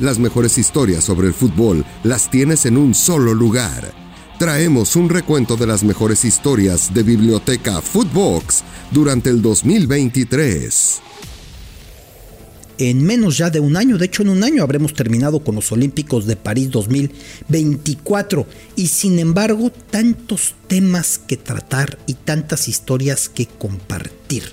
Las mejores historias sobre el fútbol las tienes en un solo lugar. Traemos un recuento de las mejores historias de Biblioteca Footbox durante el 2023 en menos ya de un año, de hecho en un año habremos terminado con los Olímpicos de París 2024 y sin embargo tantos temas que tratar y tantas historias que compartir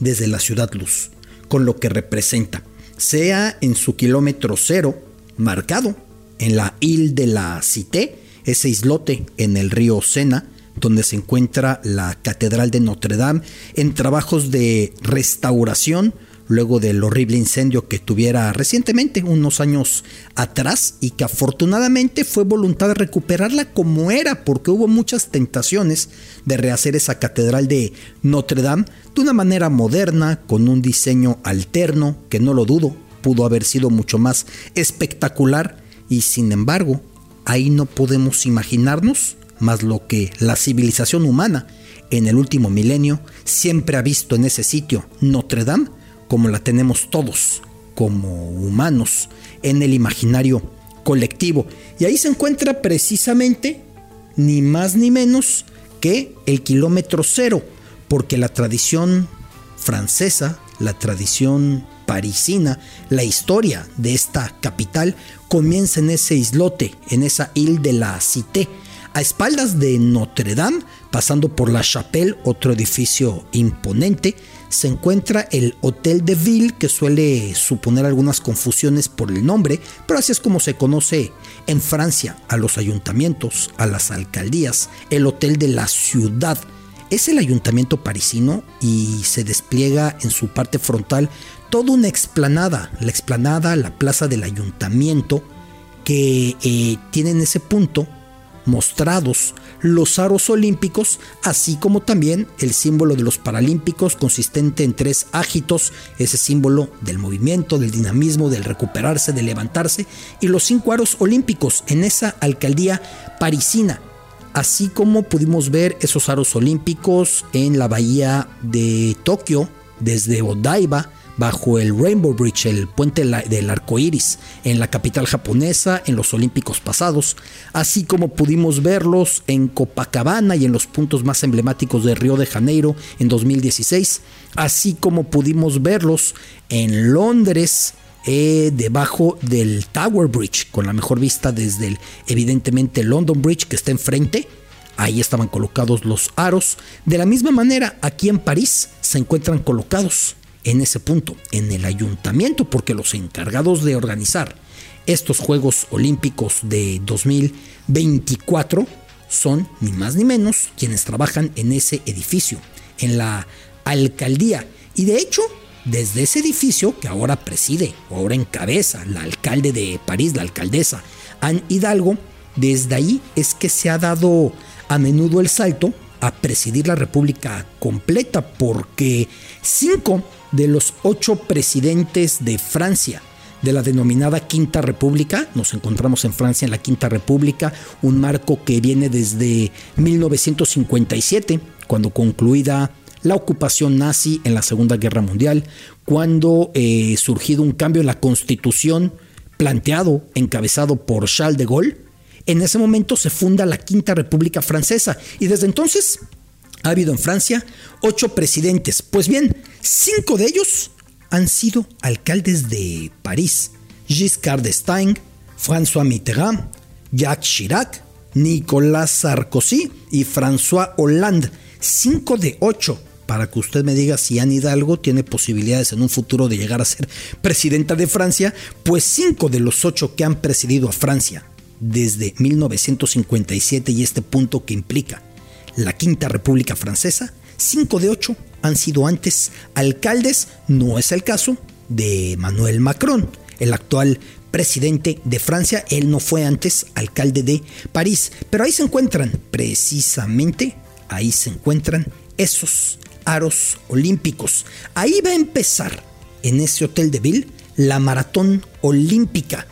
desde la ciudad luz, con lo que representa, sea en su kilómetro cero, marcado en la Ile de la Cité, ese islote en el río Sena, donde se encuentra la Catedral de Notre Dame, en trabajos de restauración, luego del horrible incendio que tuviera recientemente, unos años atrás, y que afortunadamente fue voluntad de recuperarla como era, porque hubo muchas tentaciones de rehacer esa catedral de Notre Dame de una manera moderna, con un diseño alterno, que no lo dudo, pudo haber sido mucho más espectacular, y sin embargo, ahí no podemos imaginarnos más lo que la civilización humana en el último milenio siempre ha visto en ese sitio, Notre Dame, como la tenemos todos como humanos en el imaginario colectivo. Y ahí se encuentra precisamente ni más ni menos que el kilómetro cero, porque la tradición francesa, la tradición parisina, la historia de esta capital comienza en ese islote, en esa isla de la Cité, a espaldas de Notre Dame, pasando por la Chapelle, otro edificio imponente, se encuentra el Hotel de Ville, que suele suponer algunas confusiones por el nombre, pero así es como se conoce en Francia a los ayuntamientos, a las alcaldías, el Hotel de la Ciudad. Es el ayuntamiento parisino y se despliega en su parte frontal toda una explanada, la explanada, la plaza del ayuntamiento, que eh, tiene en ese punto mostrados. Los aros olímpicos, así como también el símbolo de los paralímpicos consistente en tres ágitos, ese símbolo del movimiento, del dinamismo, del recuperarse, de levantarse, y los cinco aros olímpicos en esa alcaldía parisina, así como pudimos ver esos aros olímpicos en la bahía de Tokio, desde Odaiba, bajo el Rainbow Bridge, el puente del arco iris, en la capital japonesa en los Olímpicos pasados, así como pudimos verlos en Copacabana y en los puntos más emblemáticos de Río de Janeiro en 2016, así como pudimos verlos en Londres. Eh, debajo del Tower Bridge, con la mejor vista desde el, evidentemente, London Bridge que está enfrente, Ahí estaban colocados los aros. De la misma manera, aquí en París se encuentran colocados en ese punto, en el ayuntamiento, porque los encargados de organizar estos Juegos Olímpicos de 2024 son ni más ni menos quienes trabajan en ese edificio, en la alcaldía. Y de hecho, desde ese edificio que ahora preside o ahora encabeza la alcalde de París, la alcaldesa Anne Hidalgo, desde ahí es que se ha dado a menudo el salto a presidir la República completa, porque cinco de los ocho presidentes de Francia de la denominada Quinta República. Nos encontramos en Francia en la Quinta República, un marco que viene desde 1957, cuando concluida la ocupación nazi en la Segunda Guerra Mundial, cuando eh, surgido un cambio en la constitución planteado, encabezado por Charles de Gaulle. En ese momento se funda la Quinta República Francesa y desde entonces ha habido en Francia ocho presidentes. Pues bien, cinco de ellos han sido alcaldes de París. Giscard d'Estaing, François Mitterrand, Jacques Chirac, Nicolas Sarkozy y François Hollande. Cinco de ocho. Para que usted me diga si Anne Hidalgo tiene posibilidades en un futuro de llegar a ser presidenta de Francia, pues cinco de los ocho que han presidido a Francia desde 1957 y este punto que implica la Quinta República Francesa, cinco de ocho han sido antes alcaldes, no es el caso de Manuel Macron, el actual presidente de Francia, él no fue antes alcalde de París, pero ahí se encuentran, precisamente, ahí se encuentran esos aros olímpicos. Ahí va a empezar, en ese hotel de Ville, la maratón olímpica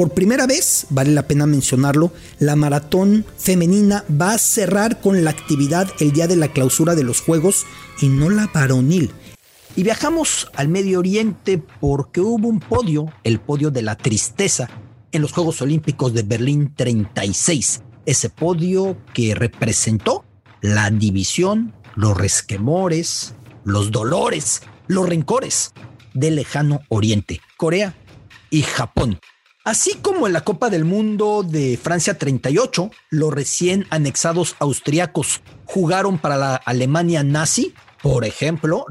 por primera vez, vale la pena mencionarlo, la maratón femenina va a cerrar con la actividad el día de la clausura de los Juegos y no la varonil. Y viajamos al Medio Oriente porque hubo un podio, el podio de la tristeza, en los Juegos Olímpicos de Berlín 36. Ese podio que representó la división, los resquemores, los dolores, los rencores del lejano Oriente, Corea y Japón. Así como en la Copa del Mundo de Francia 38, los recién anexados austriacos jugaron para la Alemania nazi, por ejemplo,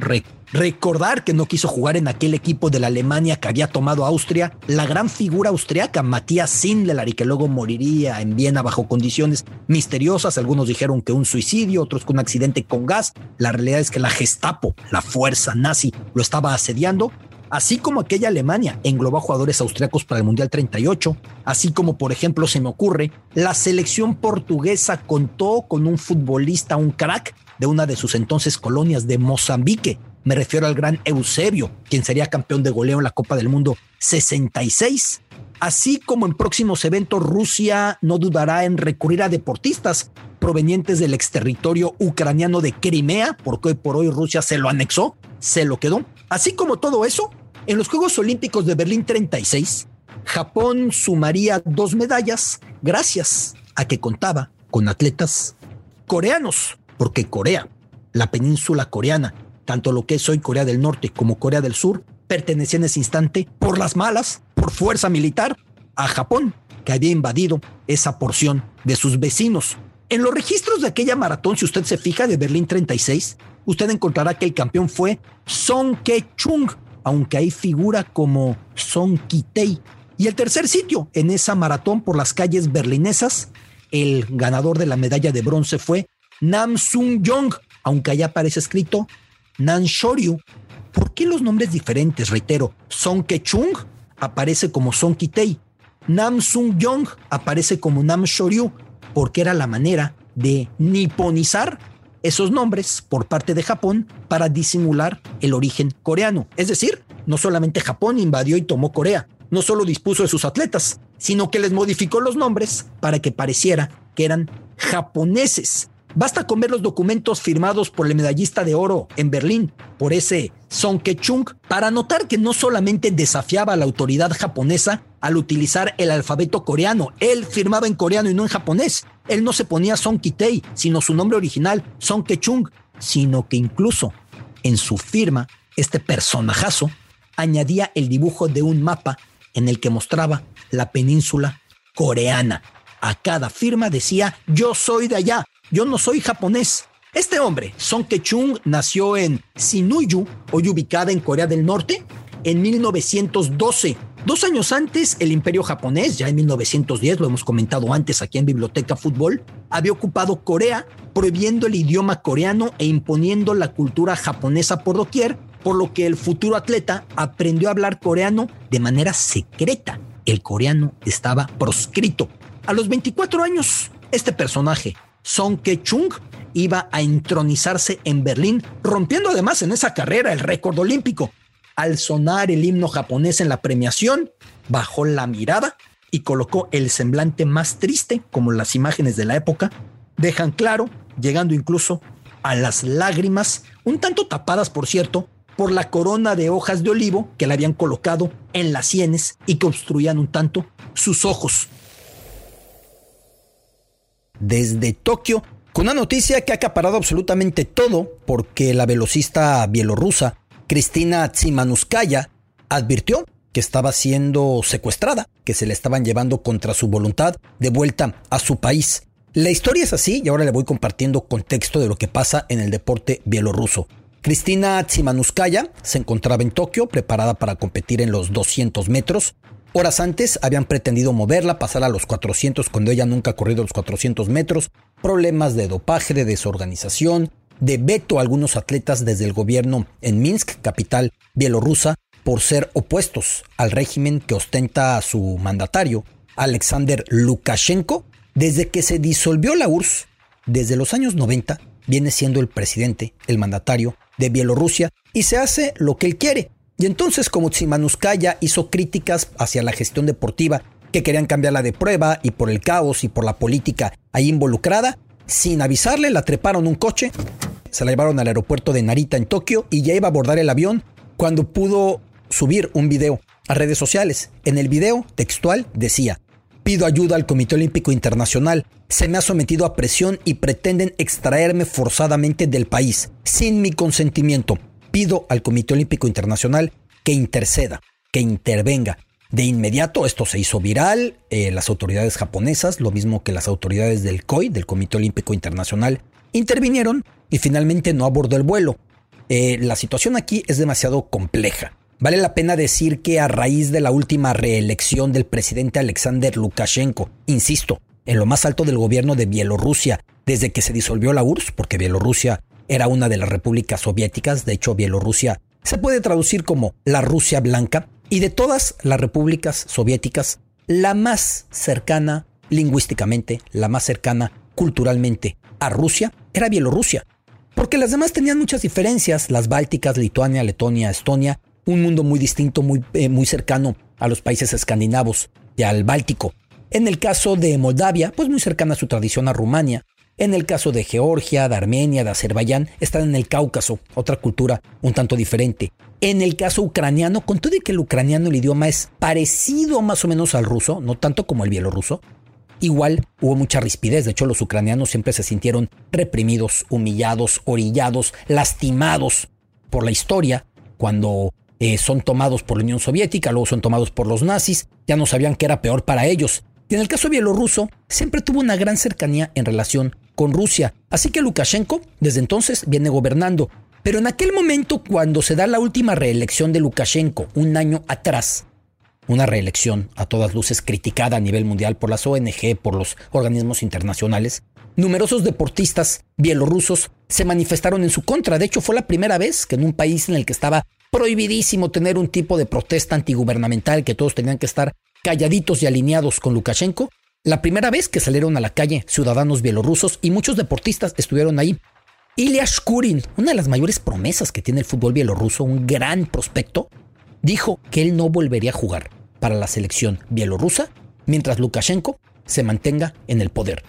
recordar que no quiso jugar en aquel equipo de la Alemania que había tomado Austria, la gran figura austriaca Matías Sindler y que luego moriría en Viena bajo condiciones misteriosas. Algunos dijeron que un suicidio, otros que un accidente con gas. La realidad es que la Gestapo, la fuerza nazi, lo estaba asediando. Así como aquella Alemania englobó a jugadores austriacos para el Mundial 38, así como por ejemplo se me ocurre, la selección portuguesa contó con un futbolista, un crack de una de sus entonces colonias de Mozambique. Me refiero al gran Eusebio, quien sería campeón de goleo en la Copa del Mundo 66. Así como en próximos eventos Rusia no dudará en recurrir a deportistas provenientes del exterritorio ucraniano de Crimea, porque hoy por hoy Rusia se lo anexó, se lo quedó. Así como todo eso, en los Juegos Olímpicos de Berlín 36, Japón sumaría dos medallas gracias a que contaba con atletas coreanos porque Corea, la península coreana, tanto lo que es hoy Corea del Norte como Corea del Sur, pertenecía en ese instante, por las malas, por fuerza militar, a Japón, que había invadido esa porción de sus vecinos. En los registros de aquella maratón, si usted se fija, de Berlín 36, usted encontrará que el campeón fue Song Ke-chung, aunque ahí figura como Song Ki-tae. Y el tercer sitio en esa maratón por las calles berlinesas, el ganador de la medalla de bronce fue Nam Sung Yong, aunque allá aparece escrito Nan Shoryu. ¿Por qué los nombres diferentes? Reitero, Song Ke-chung aparece como Song Ki-tae. Nam Sung Yong aparece como Nam Shoryu, porque era la manera de niponizar esos nombres por parte de Japón para disimular el origen coreano. Es decir, no solamente Japón invadió y tomó Corea, no solo dispuso de sus atletas, sino que les modificó los nombres para que pareciera que eran japoneses. Basta con ver los documentos firmados por el medallista de oro en Berlín por ese Song Ke-chung para notar que no solamente desafiaba a la autoridad japonesa al utilizar el alfabeto coreano, él firmaba en coreano y no en japonés. Él no se ponía Song Ki-tae, sino su nombre original, Song Ke-chung, sino que incluso en su firma, este personajazo añadía el dibujo de un mapa en el que mostraba la península coreana. A cada firma decía, yo soy de allá, yo no soy japonés. Este hombre, Song Ke-chung, nació en Sinuiju, hoy ubicada en Corea del Norte, en 1912. Dos años antes, el imperio japonés, ya en 1910, lo hemos comentado antes aquí en Biblioteca Fútbol, había ocupado Corea, prohibiendo el idioma coreano e imponiendo la cultura japonesa por doquier, por lo que el futuro atleta aprendió a hablar coreano de manera secreta. El coreano estaba proscrito. A los 24 años, este personaje, Song Ke-chung iba a entronizarse en Berlín, rompiendo además en esa carrera el récord olímpico. Al sonar el himno japonés en la premiación, bajó la mirada y colocó el semblante más triste, como las imágenes de la época, dejan claro, llegando incluso a las lágrimas, un tanto tapadas, por cierto, por la corona de hojas de olivo que le habían colocado en las sienes y que obstruían un tanto sus ojos desde Tokio con una noticia que ha acaparado absolutamente todo porque la velocista bielorrusa Cristina Tsimanuskaya advirtió que estaba siendo secuestrada, que se le estaban llevando contra su voluntad de vuelta a su país. La historia es así y ahora le voy compartiendo contexto de lo que pasa en el deporte bielorruso. Cristina Tsimanuskaya se encontraba en Tokio preparada para competir en los 200 metros Horas antes habían pretendido moverla, pasar a los 400 cuando ella nunca ha corrido los 400 metros, problemas de dopaje, de desorganización, de veto a algunos atletas desde el gobierno en Minsk, capital bielorrusa, por ser opuestos al régimen que ostenta a su mandatario, Alexander Lukashenko. Desde que se disolvió la URSS, desde los años 90, viene siendo el presidente, el mandatario de Bielorrusia, y se hace lo que él quiere, y entonces como Tsimanuskaya hizo críticas hacia la gestión deportiva, que querían cambiarla de prueba y por el caos y por la política ahí involucrada, sin avisarle la treparon un coche se la llevaron al aeropuerto de Narita en Tokio y ya iba a abordar el avión cuando pudo subir un video a redes sociales. En el video textual decía, pido ayuda al Comité Olímpico Internacional, se me ha sometido a presión y pretenden extraerme forzadamente del país, sin mi consentimiento. Pido al Comité Olímpico Internacional que interceda, que intervenga. De inmediato esto se hizo viral, eh, las autoridades japonesas, lo mismo que las autoridades del COI, del Comité Olímpico Internacional, intervinieron y finalmente no abordó el vuelo. Eh, la situación aquí es demasiado compleja. Vale la pena decir que a raíz de la última reelección del presidente Alexander Lukashenko, insisto, en lo más alto del gobierno de Bielorrusia, desde que se disolvió la URSS, porque Bielorrusia era una de las repúblicas soviéticas, de hecho Bielorrusia se puede traducir como la Rusia blanca, y de todas las repúblicas soviéticas, la más cercana lingüísticamente, la más cercana culturalmente a Rusia, era Bielorrusia. Porque las demás tenían muchas diferencias, las bálticas, Lituania, Letonia, Estonia, un mundo muy distinto, muy, eh, muy cercano a los países escandinavos y al Báltico. En el caso de Moldavia, pues muy cercana a su tradición a Rumania. En el caso de Georgia, de Armenia, de Azerbaiyán, están en el Cáucaso, otra cultura un tanto diferente. En el caso ucraniano, con todo que el ucraniano el idioma es parecido más o menos al ruso, no tanto como el bielorruso, igual hubo mucha rispidez. De hecho, los ucranianos siempre se sintieron reprimidos, humillados, orillados, lastimados por la historia, cuando eh, son tomados por la Unión Soviética, luego son tomados por los nazis, ya no sabían qué era peor para ellos. Y en el caso bielorruso, siempre tuvo una gran cercanía en relación con Rusia. Así que Lukashenko, desde entonces, viene gobernando pero en aquel momento, cuando se da la última reelección de Lukashenko, un año atrás, una reelección a todas luces criticada a nivel mundial por las ONG, por los organismos internacionales, numerosos deportistas bielorrusos se manifestaron en su contra. De hecho, fue la primera vez que en un país en el que estaba prohibidísimo tener un tipo de protesta antigubernamental, que todos tenían que estar calladitos y alineados con Lukashenko, la primera vez que salieron a la calle ciudadanos bielorrusos y muchos deportistas estuvieron ahí Ilya Shkurin, una de las mayores promesas que tiene el fútbol bielorruso, un gran prospecto, dijo que él no volvería a jugar para la selección bielorrusa mientras Lukashenko se mantenga en el poder.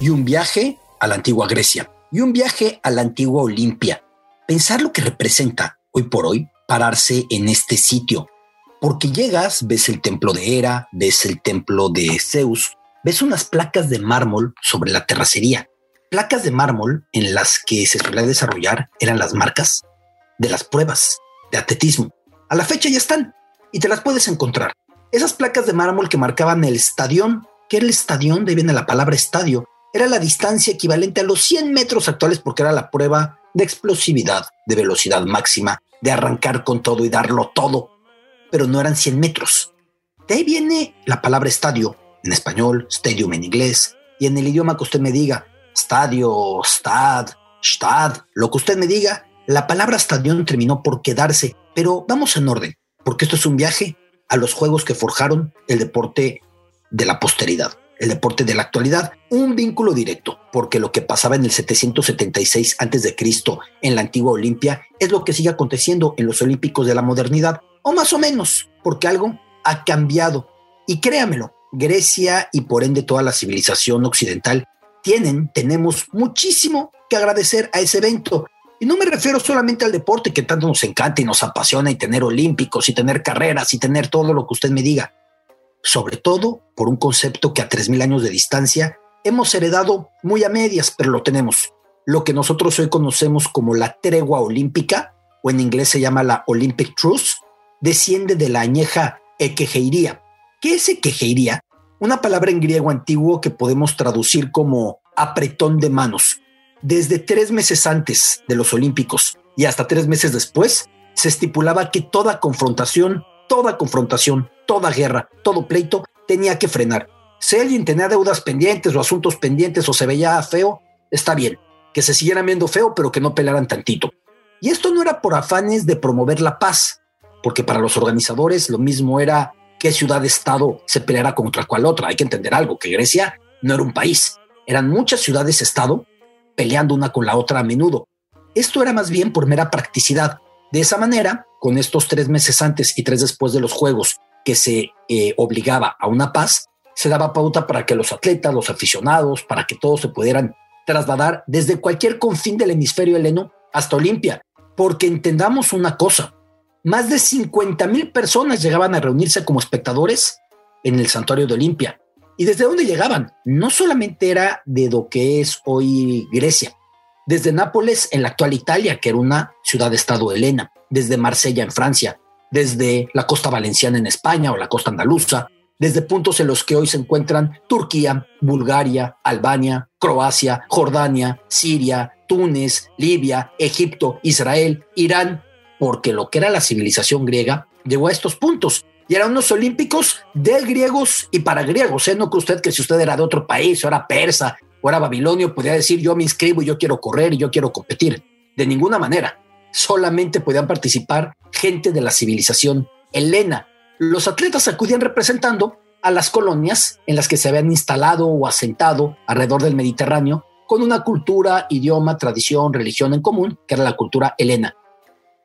Y un viaje a la antigua Grecia y un viaje a la antigua Olimpia. Pensar lo que representa hoy por hoy pararse en este sitio. Porque llegas, ves el templo de Hera, ves el templo de Zeus, ves unas placas de mármol sobre la terracería placas de mármol en las que se suele desarrollar eran las marcas de las pruebas de atletismo. A la fecha ya están y te las puedes encontrar. Esas placas de mármol que marcaban el estadio, que era el estadio, de viene la palabra estadio, era la distancia equivalente a los 100 metros actuales porque era la prueba de explosividad, de velocidad máxima, de arrancar con todo y darlo todo, pero no eran 100 metros. De ahí viene la palabra estadio, en español, stadium en inglés, y en el idioma que usted me diga, estadio, stad, stad, lo que usted me diga, la palabra estadio terminó por quedarse, pero vamos en orden, porque esto es un viaje a los juegos que forjaron el deporte de la posteridad, el deporte de la actualidad, un vínculo directo, porque lo que pasaba en el 776 a.C. en la antigua Olimpia es lo que sigue aconteciendo en los Olímpicos de la modernidad, o más o menos, porque algo ha cambiado. Y créamelo, Grecia y por ende toda la civilización occidental tienen, tenemos muchísimo que agradecer a ese evento. Y no me refiero solamente al deporte que tanto nos encanta y nos apasiona y tener olímpicos y tener carreras y tener todo lo que usted me diga. Sobre todo por un concepto que a 3.000 años de distancia hemos heredado muy a medias, pero lo tenemos. Lo que nosotros hoy conocemos como la tregua olímpica, o en inglés se llama la Olympic Truce, desciende de la añeja equejeiría. ¿Qué es equejeiría? una palabra en griego antiguo que podemos traducir como apretón de manos. Desde tres meses antes de los Olímpicos y hasta tres meses después, se estipulaba que toda confrontación, toda confrontación, toda guerra, todo pleito tenía que frenar. Si alguien tenía deudas pendientes o asuntos pendientes o se veía feo, está bien, que se siguieran viendo feo, pero que no pelearan tantito. Y esto no era por afanes de promover la paz, porque para los organizadores lo mismo era qué ciudad-estado se peleará contra cuál otra. Hay que entender algo, que Grecia no era un país, eran muchas ciudades-estado peleando una con la otra a menudo. Esto era más bien por mera practicidad. De esa manera, con estos tres meses antes y tres después de los Juegos, que se eh, obligaba a una paz, se daba pauta para que los atletas, los aficionados, para que todos se pudieran trasladar desde cualquier confín del hemisferio heleno hasta Olimpia, porque entendamos una cosa, más de 50 mil personas llegaban a reunirse como espectadores en el santuario de Olimpia. ¿Y desde dónde llegaban? No solamente era de lo que es hoy Grecia, desde Nápoles en la actual Italia, que era una ciudad-estado helena, desde Marsella en Francia, desde la costa valenciana en España o la costa andaluza, desde puntos en los que hoy se encuentran Turquía, Bulgaria, Albania, Croacia, Jordania, Siria, Túnez, Libia, Egipto, Israel, Irán, porque lo que era la civilización griega llegó a estos puntos. Y eran unos olímpicos de griegos y para griegos. ¿eh? No que usted, que si usted era de otro país, o era persa, o era babilonio, podía decir yo me inscribo y yo quiero correr y yo quiero competir. De ninguna manera. Solamente podían participar gente de la civilización helena. Los atletas acudían representando a las colonias en las que se habían instalado o asentado alrededor del Mediterráneo con una cultura, idioma, tradición, religión en común, que era la cultura helena.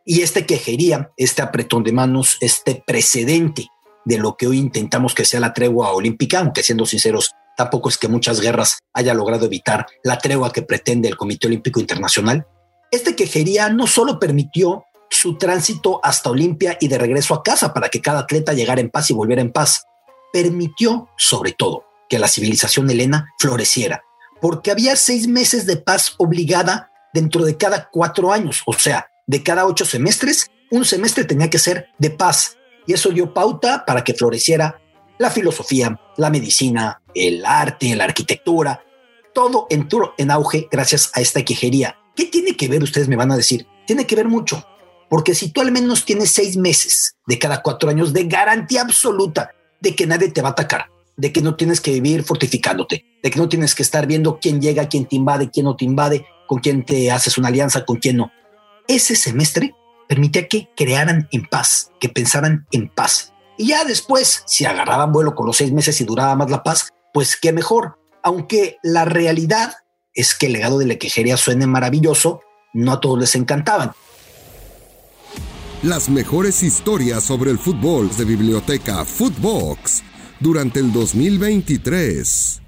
Y este quejería, este apretón de manos, este precedente de lo que hoy intentamos que sea la tregua olímpica, aunque siendo sinceros, tampoco es que muchas guerras haya logrado evitar la tregua que pretende el Comité Olímpico Internacional. Este quejería no solo permitió su tránsito hasta Olimpia y de regreso a casa para que cada atleta llegara en paz y volviera en paz, permitió sobre todo que la civilización helena floreciera, porque había seis meses de paz obligada dentro de cada cuatro años, o sea, de cada ocho semestres, un semestre tenía que ser de paz. Y eso dio pauta para que floreciera la filosofía, la medicina, el arte, la arquitectura. Todo entró en auge gracias a esta quejería. ¿Qué tiene que ver? Ustedes me van a decir. Tiene que ver mucho. Porque si tú al menos tienes seis meses de cada cuatro años de garantía absoluta de que nadie te va a atacar, de que no tienes que vivir fortificándote, de que no tienes que estar viendo quién llega, quién te invade, quién no te invade, con quién te haces una alianza, con quién no ese semestre permitía que crearan en paz, que pensaran en paz. Y ya después, si agarraban vuelo con los seis meses y duraba más la paz, pues qué mejor. Aunque la realidad es que el legado de la quejería suene maravilloso, no a todos les encantaban. Las mejores historias sobre el fútbol de Biblioteca Footbox durante el 2023.